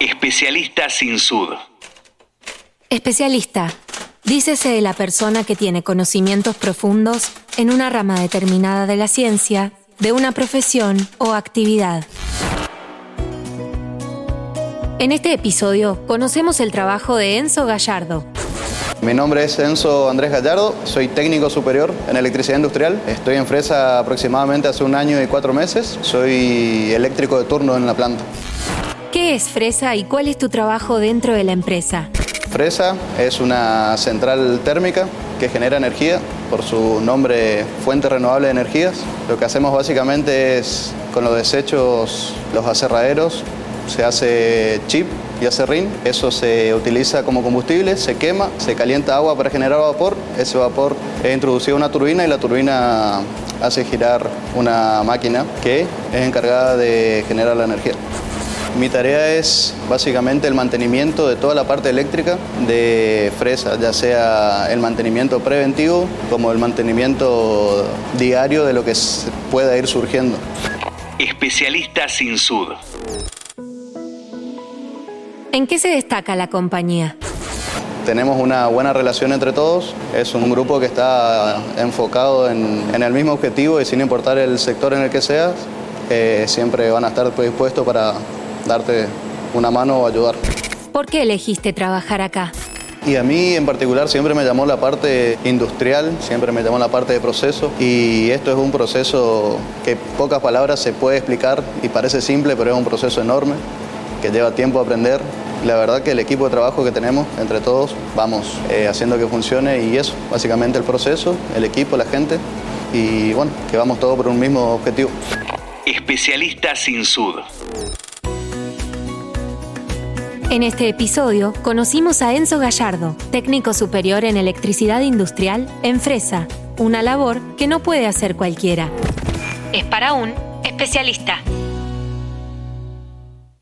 Especialista sin sud. Especialista. Dícese de la persona que tiene conocimientos profundos en una rama determinada de la ciencia, de una profesión o actividad. En este episodio conocemos el trabajo de Enzo Gallardo. Mi nombre es Enzo Andrés Gallardo, soy técnico superior en electricidad industrial. Estoy en Fresa aproximadamente hace un año y cuatro meses. Soy eléctrico de turno en la planta. ¿Qué es Fresa y cuál es tu trabajo dentro de la empresa? Fresa es una central térmica que genera energía por su nombre Fuente Renovable de Energías. Lo que hacemos básicamente es con los desechos, los aserraderos, se hace chip y acerrín. Eso se utiliza como combustible, se quema, se calienta agua para generar vapor. Ese vapor es introducido a una turbina y la turbina hace girar una máquina que es encargada de generar la energía. Mi tarea es básicamente el mantenimiento de toda la parte eléctrica de Fresa, ya sea el mantenimiento preventivo como el mantenimiento diario de lo que pueda ir surgiendo. Especialista sin sud. ¿En qué se destaca la compañía? Tenemos una buena relación entre todos, es un grupo que está enfocado en, en el mismo objetivo y sin importar el sector en el que seas, eh, siempre van a estar dispuestos para darte una mano o ayudar. ¿Por qué elegiste trabajar acá? Y a mí en particular siempre me llamó la parte industrial, siempre me llamó la parte de proceso y esto es un proceso que pocas palabras se puede explicar y parece simple, pero es un proceso enorme que lleva tiempo a aprender. La verdad que el equipo de trabajo que tenemos entre todos vamos eh, haciendo que funcione y eso, básicamente el proceso, el equipo, la gente y bueno, que vamos todos por un mismo objetivo. Especialista sin sud. En este episodio conocimos a Enzo Gallardo, técnico superior en electricidad industrial en Fresa, una labor que no puede hacer cualquiera. Es para un especialista.